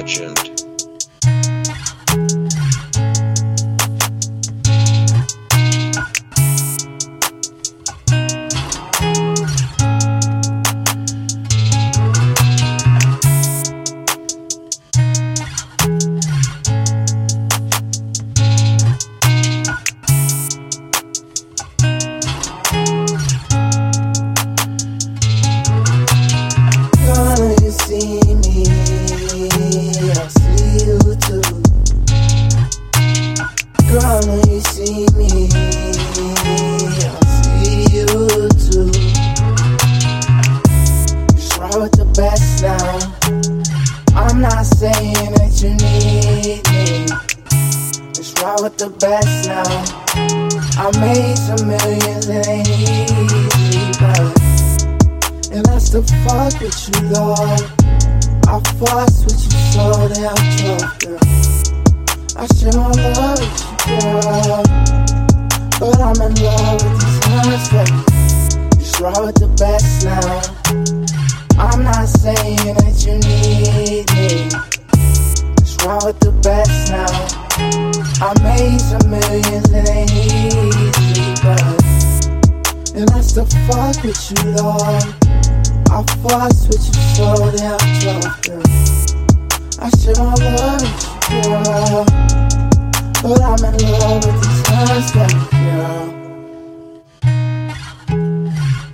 legend. Now. I'm not saying that you need me. Just ride with the best now. I made some millions, it ain't easy, but and that's the fuck with you, Lord. I fuss with you so damn tough, girl. I share my love you, girl. But I'm in love with these baby. Just ride with the best now. I made some millions, it ain't easy, but and that's the fuck with you, Lord. I fuss with you so damn tough, girl. I share my love you, girl. But I'm in love with hands, girl.